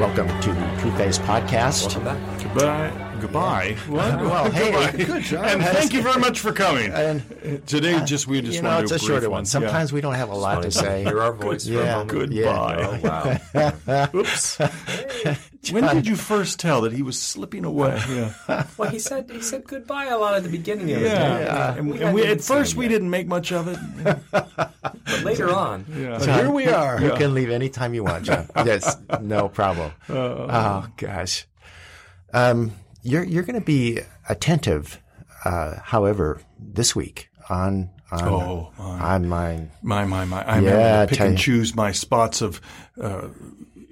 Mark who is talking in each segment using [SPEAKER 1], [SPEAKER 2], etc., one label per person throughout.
[SPEAKER 1] Welcome to the Face Podcast.
[SPEAKER 2] Welcome back.
[SPEAKER 3] Goodbye. Goodbye. What?
[SPEAKER 1] Well, hey,
[SPEAKER 3] Goodbye.
[SPEAKER 1] good job.
[SPEAKER 3] And thank you very much for coming.
[SPEAKER 1] And
[SPEAKER 3] Today, uh, just we just
[SPEAKER 1] you know,
[SPEAKER 3] want
[SPEAKER 1] it's
[SPEAKER 3] to
[SPEAKER 1] a shorter
[SPEAKER 3] brief
[SPEAKER 1] one. Sometimes we don't have a lot to say.
[SPEAKER 2] Hear our voice for a
[SPEAKER 1] Yeah.
[SPEAKER 2] moment.
[SPEAKER 3] Goodbye.
[SPEAKER 2] Oh, wow.
[SPEAKER 3] Oops. when did you first tell that he was slipping away? Yeah.
[SPEAKER 2] well, he said he said goodbye a lot at the beginning of it.
[SPEAKER 3] Yeah. And,
[SPEAKER 2] We
[SPEAKER 3] and we, at first, we
[SPEAKER 2] yet.
[SPEAKER 3] didn't make much of it.
[SPEAKER 2] But later on,
[SPEAKER 3] Yeah.
[SPEAKER 1] John,
[SPEAKER 4] here we are.
[SPEAKER 1] You can leave anytime you want, John. yes, no problem. oh gosh, um, you're you're going to be attentive. Uh, however, this week on on
[SPEAKER 3] Oh, my.
[SPEAKER 1] on mine.
[SPEAKER 3] My, my, my. I'm
[SPEAKER 1] Yeah,
[SPEAKER 3] having to pick and choose my spots of uh,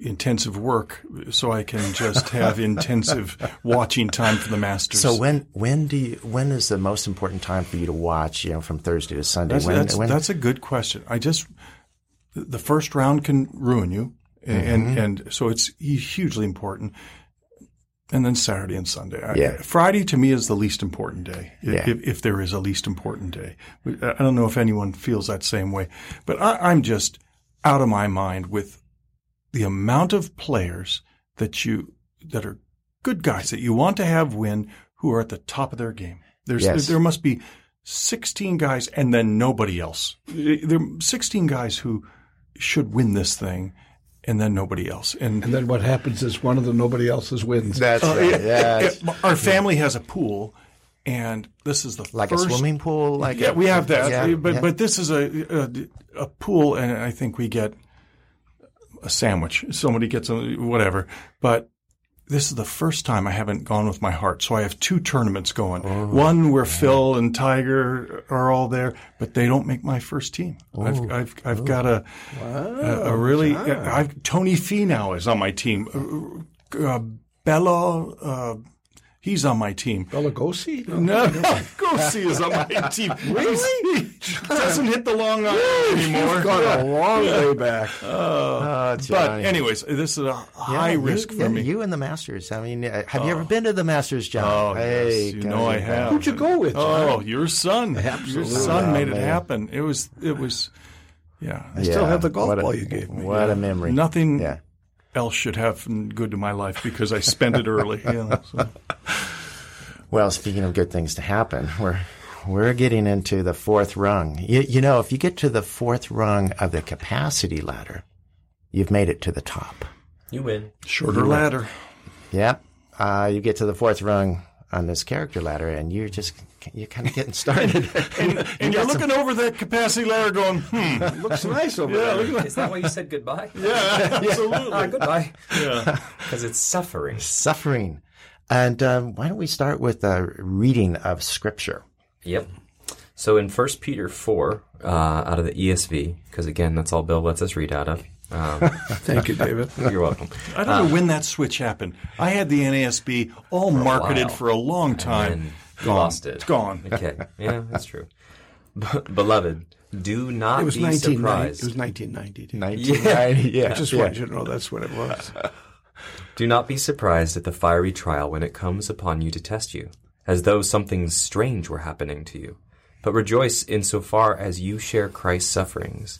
[SPEAKER 3] intensive work so I can just have intensive watching time for the Masters.
[SPEAKER 1] So when when do you when is the most important time for you to watch? You know, from Thursday to Sunday.
[SPEAKER 3] That's,
[SPEAKER 1] when,
[SPEAKER 3] that's,
[SPEAKER 1] when,
[SPEAKER 3] that's a good question. I just the first round can ruin you, and
[SPEAKER 1] Mm-hmm.
[SPEAKER 3] and so it's hugely important. And then Saturday and Sunday. I- Friday to me is the least important day, i-
[SPEAKER 1] Yeah.
[SPEAKER 3] if, if there is a least important day. I don't know if anyone feels that same way, but I, I'm just out of my mind with the amount of players that you that are good guys that you want to have win who are at the top of their game. There's
[SPEAKER 1] Yes.
[SPEAKER 3] there must be 16 guys and then nobody else. There are 16 guys who should win this thing and then nobody else. And,
[SPEAKER 4] And then what happens is one of the nobody else's wins.
[SPEAKER 1] that's uh, right. yes.
[SPEAKER 3] our family has a pool and this is the
[SPEAKER 1] like
[SPEAKER 3] first
[SPEAKER 1] a swimming pool. Like
[SPEAKER 3] yeah,
[SPEAKER 1] a-
[SPEAKER 3] we have that,
[SPEAKER 1] Yeah,
[SPEAKER 3] but
[SPEAKER 1] yeah.
[SPEAKER 3] but this is a, a a pool, and I think we get a sandwich. Somebody gets a whatever, but this is the first time I haven't gone with my heart. So I have two tournaments going.
[SPEAKER 1] Oh,
[SPEAKER 3] One where Phil and Tiger are all there, but they don't make my first team.
[SPEAKER 1] Oh,
[SPEAKER 3] I've I've I've got a a, a really I've, Tony Finau is on my team. Uh, uh, Bella. Uh, He's on my team.
[SPEAKER 4] Belagosi?
[SPEAKER 3] No, Gosi is on my team. Really? He doesn't hit the long iron anymore.
[SPEAKER 4] He's Gone a long way back.
[SPEAKER 1] Oh,
[SPEAKER 3] But anyways, this is a high
[SPEAKER 1] Yeah,
[SPEAKER 3] risk
[SPEAKER 1] you,
[SPEAKER 3] for
[SPEAKER 1] yeah,
[SPEAKER 3] me.
[SPEAKER 1] You and the Masters. I mean, uh, have you ever been to the Masters, John?
[SPEAKER 3] Oh,
[SPEAKER 1] hey,
[SPEAKER 3] yes, you know I have.
[SPEAKER 4] Who'd you go with, John?
[SPEAKER 3] Oh, your son. Absolutely. Your
[SPEAKER 4] Absolutely.
[SPEAKER 3] son made
[SPEAKER 1] Oh,
[SPEAKER 3] it happen. It was. It was. Yeah.
[SPEAKER 4] I still have the golf
[SPEAKER 1] what a-
[SPEAKER 4] ball you gave me.
[SPEAKER 1] What a memory.
[SPEAKER 3] Nothing
[SPEAKER 1] Yeah.
[SPEAKER 3] Else should have good to my life because I spent it early. You know, so.
[SPEAKER 1] Well, speaking of good things to happen, we're we're getting into the fourth rung. You, you know, if you get to the fourth rung of the capacity ladder, you've made it to the top.
[SPEAKER 2] you win.
[SPEAKER 3] Shorter ladder.
[SPEAKER 1] Yep. Uh, you get to the fourth rung on this character ladder, and you're just you're kind of getting started.
[SPEAKER 3] And you're looking over that capacity ladder going, hmm.
[SPEAKER 4] Looks nice over there.
[SPEAKER 2] Is that why you said goodbye?
[SPEAKER 3] Yeah, absolutely.
[SPEAKER 2] Ah, goodbye.
[SPEAKER 3] Yeah.
[SPEAKER 2] Because it's suffering.
[SPEAKER 1] Suffering. And um, why don't we start with a reading of Scripture?
[SPEAKER 2] Yep. So in 1 Peter 4, uh, out of the ESV, because again, that's all Bill lets us read out of. Um,
[SPEAKER 4] Thank you, David.
[SPEAKER 2] you're welcome.
[SPEAKER 3] I don't know when that switch happened. I had the NASB all marketed
[SPEAKER 2] while.
[SPEAKER 3] for a long time.
[SPEAKER 2] And you lost it.
[SPEAKER 3] It's gone.
[SPEAKER 2] Okay. Yeah, that's true. Beloved, do not
[SPEAKER 4] It was
[SPEAKER 2] be
[SPEAKER 4] 1990.
[SPEAKER 2] surprised.
[SPEAKER 4] It was 1990.
[SPEAKER 1] 1990. Yeah.
[SPEAKER 4] I just
[SPEAKER 1] yeah.
[SPEAKER 4] wanted you to know that's what it was.
[SPEAKER 2] Do not be surprised at the fiery trial when it comes upon you to test you, as though something strange were happening to you. But rejoice insofar as you share Christ's sufferings,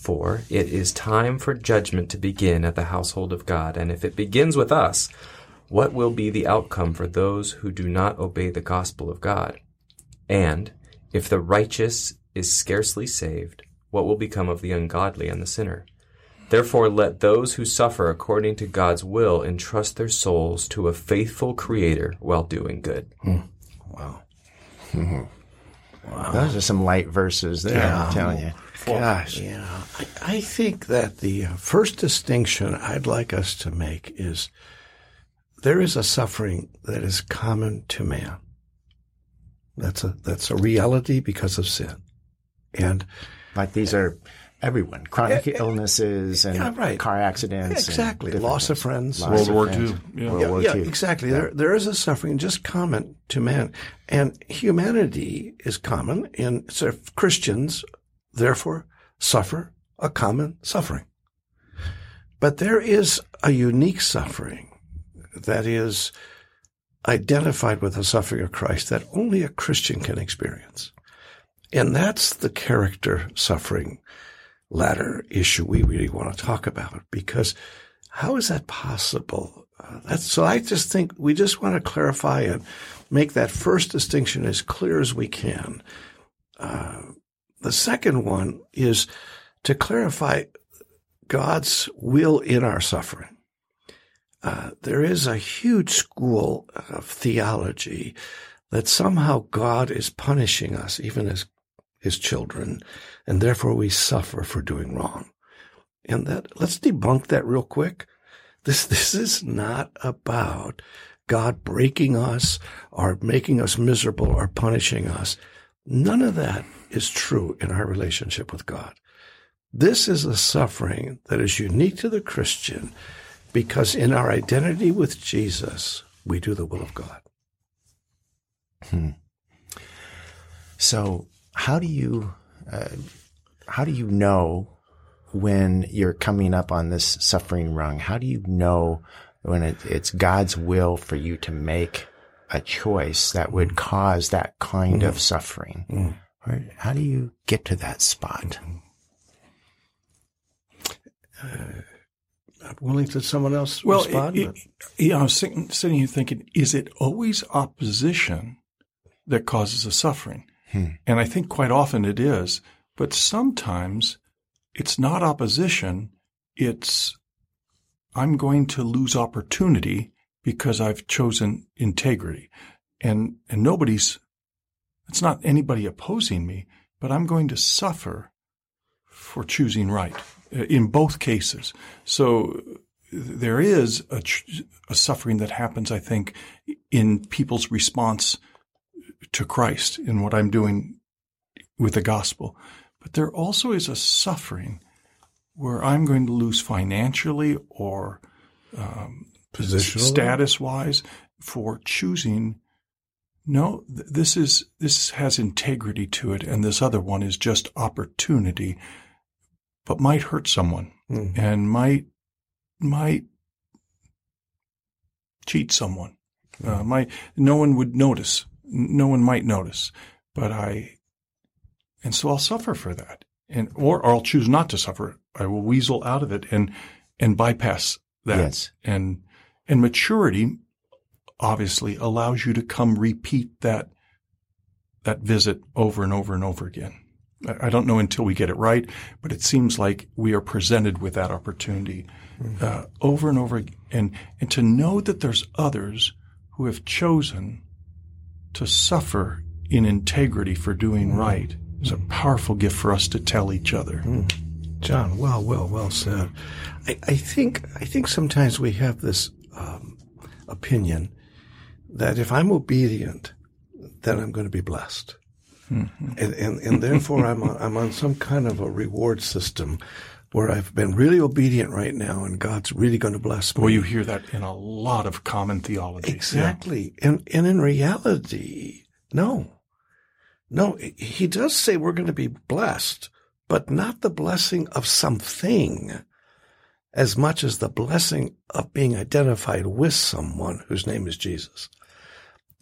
[SPEAKER 2] For it is time for judgment to begin at the household of God, and if it begins with us, what will be the outcome for those who do not obey the gospel of God? And if the righteous is scarcely saved, what will become of the ungodly and the sinner? Therefore, let those who suffer according to God's will entrust their souls to a faithful Creator while doing good. Hmm. Hmm.
[SPEAKER 1] Those are some light verses there, I'm telling you. Gosh.
[SPEAKER 4] Yeah, I, I think that the uh, first distinction I'd like us to make is there is a suffering that is common to man. That's a that's a reality because of sin, and
[SPEAKER 1] Like these are everyone, chronic illnesses and
[SPEAKER 4] yeah, right.
[SPEAKER 1] car accidents.
[SPEAKER 4] exactly.
[SPEAKER 1] and
[SPEAKER 4] Loss of friends.
[SPEAKER 1] things.
[SPEAKER 3] World
[SPEAKER 1] Loss of
[SPEAKER 3] War
[SPEAKER 1] friends.
[SPEAKER 3] II. Yeah.
[SPEAKER 1] World
[SPEAKER 4] yeah,
[SPEAKER 1] War
[SPEAKER 4] yeah,
[SPEAKER 1] II.
[SPEAKER 4] exactly. There, there is a suffering just common to man, and humanity is common, and so Christians therefore suffer a common suffering. But there is a unique suffering that is identified with the suffering of Christ that only a Christian can experience, and that's the character suffering ladder issue we really want to talk about because how is that possible? Uh, that's, so I just think we just want to clarify and make that first distinction as clear as we can. Uh, the second one is to clarify God's will in our suffering. Uh, there is a huge school of theology that somehow God is punishing us, even as his children, and therefore we suffer for doing wrong. And that let's debunk that real quick. This this is not about God breaking us or making us miserable or punishing us. None of that is true in our relationship with God. This is a suffering that is unique to the Christian because in our identity with Jesus, we do the will of God. Hmm.
[SPEAKER 1] So, how do you uh, how do you know when you're coming up on this suffering rung? How do you know when it, it's God's will for you to make a choice that would mm. cause that kind of mm. suffering? Mm. Or how do you get to that spot?
[SPEAKER 4] Uh, I'm willing to someone else
[SPEAKER 3] Well,
[SPEAKER 4] respond?
[SPEAKER 3] it- it- yeah, I was sitting, sitting here thinking, is it always opposition that causes the suffering? And I think quite often it is, but sometimes it's not opposition. It's I'm going to lose opportunity because I've chosen integrity, and and nobody's. It's not anybody opposing me, but I'm going to suffer for choosing right uh, in both cases. So there is a, a suffering that happens, I think, in people's response to Christ in what I'm doing with the gospel. But there also is a suffering where I'm going to lose financially or um, status wise for choosing. No, th- this is this has integrity to it, and this other one is just opportunity, but might hurt someone
[SPEAKER 4] Mhm.
[SPEAKER 3] and might might cheat someone. Uh, might no one would notice. No one might notice, but I, and so I'll suffer for that, and or, or I'll choose not to suffer. I will weasel out of it and and bypass that.
[SPEAKER 1] Yes.
[SPEAKER 3] And and maturity obviously allows you to come repeat that that visit over and over and over again. I don't know until we get it right, but it seems like we are presented with that opportunity uh, over and over again, and and to know that there's others who have chosen to suffer in integrity for doing mm. right. Is a mm. powerful gift for us to tell each other. Mm.
[SPEAKER 4] John, well, well, well said. I, I think I think sometimes we have this um, opinion that if I'm obedient, then I'm going to be blessed, mm-hmm. and, and and therefore I'm on, I'm on some kind of a reward system where I've been really obedient right now, and God's really going to bless me.
[SPEAKER 3] Well, you hear that in a lot of common theology.
[SPEAKER 4] Exactly. And and in reality, no. No, he does say we're going to be blessed, but not the blessing of something as much as the blessing of being identified with someone whose name is Jesus.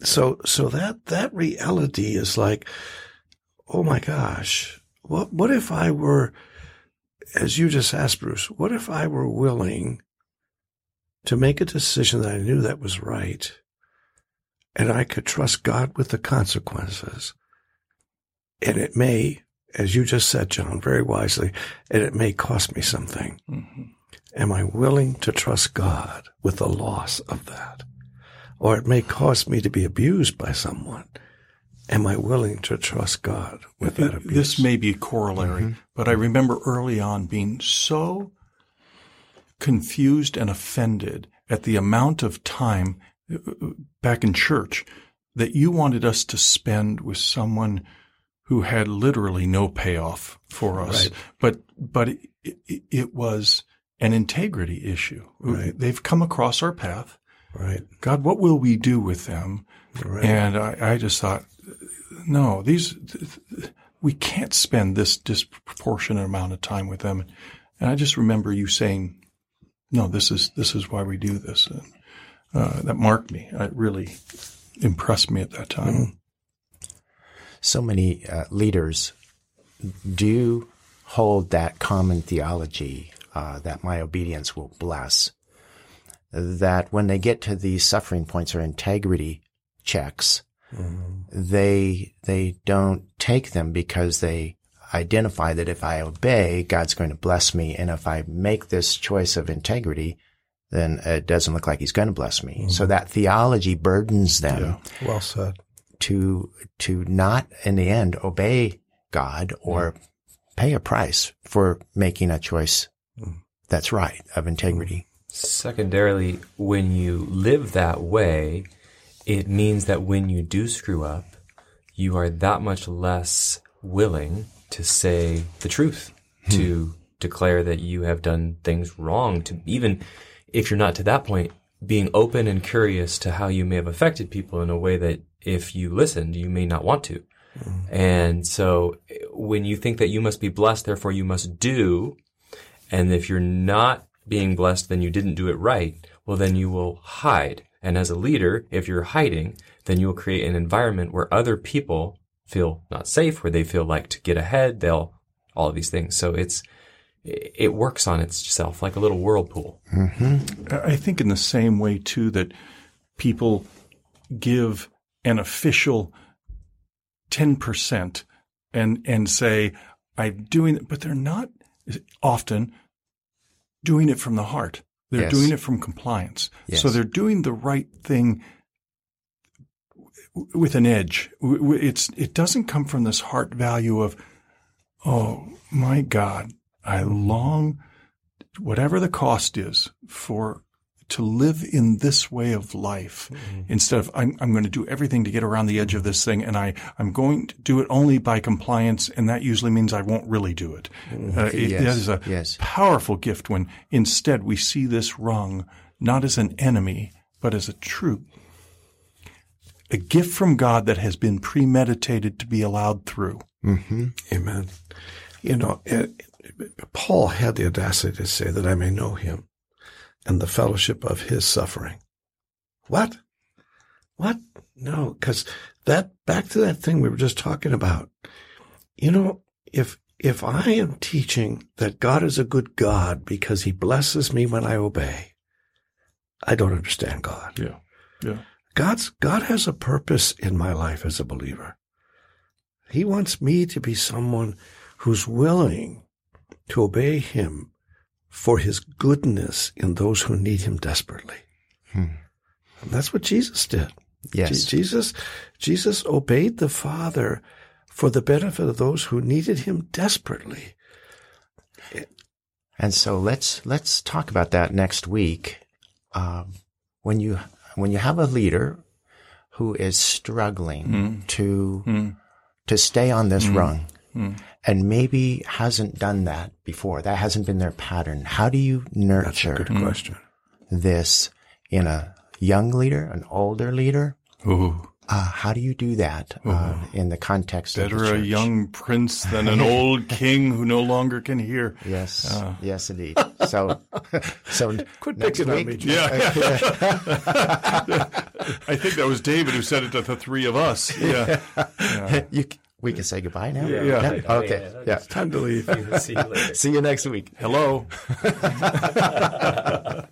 [SPEAKER 4] So so that that reality is like, oh my gosh, what what if I were as you just asked, Bruce, what if I were willing to make a decision that I knew that was right and I could trust God with the consequences? And it may, as you just said, John, very wisely, and it may cost me something.
[SPEAKER 3] Mhm.
[SPEAKER 4] Am I willing to trust God with the loss of that? Or it may cause me to be abused by someone. Am I willing to trust God with that abuse?
[SPEAKER 3] This may be a corollary, but I remember early on being so confused and offended at the amount of time uh, back in church that you wanted us to spend with someone who had literally no payoff for us.
[SPEAKER 4] Right.
[SPEAKER 3] But but it, it, it was an integrity issue.
[SPEAKER 4] Right.
[SPEAKER 3] They've come across our path.
[SPEAKER 4] Right.
[SPEAKER 3] God, what will we do with them?
[SPEAKER 4] Right.
[SPEAKER 3] And I, I just thought, no, these we can't spend this disproportionate amount of time with them. And I just remember you saying, no, this is this is why we do this. And, uh, that marked me. It really impressed me at that time.
[SPEAKER 1] So many uh, leaders do hold that common theology uh, that my obedience will bless. That when they get to these suffering points or integrity checks, mm-hmm. they they don't take them because they identify that if I obey, God's going to bless me, and if I make this choice of integrity, then it doesn't look like He's going to bless me. So mm-hmm. that theology burdens them
[SPEAKER 4] Well said.
[SPEAKER 1] to to not in the end obey God or mm-hmm. pay a price for making a choice that's right of integrity.
[SPEAKER 2] Secondarily, when you live that way, it means that when you do screw up, you are that much less willing to say the truth, hmm. to declare that you have done things wrong, to even if you're not to that point, being open and curious to how you may have affected people in a way that if you listened, you may not want to. Hmm. And so when you think that you must be blessed, therefore you must do, and if you're not being blessed, then you didn't do it right. Well, then you will hide. And as a leader, if you're hiding, then you will create an environment where other people feel not safe, where they feel like to get ahead, they'll, all of these things. So it's, it works on itself like a little whirlpool. Mm-hmm.
[SPEAKER 3] I think in the same way too that people give an official 10% and, and say, I'm doing it, but they're not often doing it from the heart. They're
[SPEAKER 1] Yes.
[SPEAKER 3] doing it from compliance.
[SPEAKER 1] Yes.
[SPEAKER 3] So they're doing the right thing with an edge. It's, it doesn't come from this heart value of, oh my God, I long, whatever the cost is for to live in this way of life mm-hmm. instead of I'm, I'm going to do everything to get around the edge of this thing and I, I'm going to do it only by compliance and that usually means I won't really do it. Mm-hmm. Uh, it-
[SPEAKER 1] Yes,
[SPEAKER 3] that is a
[SPEAKER 1] yes.
[SPEAKER 3] powerful gift when instead we see this wrong not as an enemy but as a true a gift from God that has been premeditated to be allowed through. Mm-hmm.
[SPEAKER 4] Amen. You know, it, Paul had the audacity to say that I may know him and the fellowship of his suffering. What? What? No, because that, back to that thing we were just talking about. You know, if, if I am teaching that God is a good God because he blesses me when I obey, I don't understand God.
[SPEAKER 3] Yeah. Yeah.
[SPEAKER 4] God's God has a purpose in my life as a believer. He wants me to be someone who's willing to obey him for his goodness in those who need him desperately. Hmm. And that's what Jesus did.
[SPEAKER 1] Yes.
[SPEAKER 4] Je- Jesus Jesus obeyed the Father for the benefit of those who needed him desperately.
[SPEAKER 1] And so let's let's talk about that next week. Um, when you when you have a leader who is struggling hmm. to hmm. to stay on this rung, and maybe hasn't done that before, that hasn't been their pattern. How do you nurture
[SPEAKER 4] Good question.
[SPEAKER 1] this in a young leader, an older leader?
[SPEAKER 3] Ooh.
[SPEAKER 1] Uh, how do you do that uh, in the context of the
[SPEAKER 3] Better a young prince than an old king who no longer can hear.
[SPEAKER 1] Yes, yes, indeed. So, so
[SPEAKER 4] Quit
[SPEAKER 1] next
[SPEAKER 4] picking on me, Jim.
[SPEAKER 3] Yeah. I think that was David who said it to the three of us. Yeah.
[SPEAKER 1] you, c- we can say goodbye now.
[SPEAKER 3] Yeah.
[SPEAKER 1] Okay. Yeah.
[SPEAKER 4] Time to leave.
[SPEAKER 2] See you later.
[SPEAKER 1] See you next week.
[SPEAKER 3] Hello.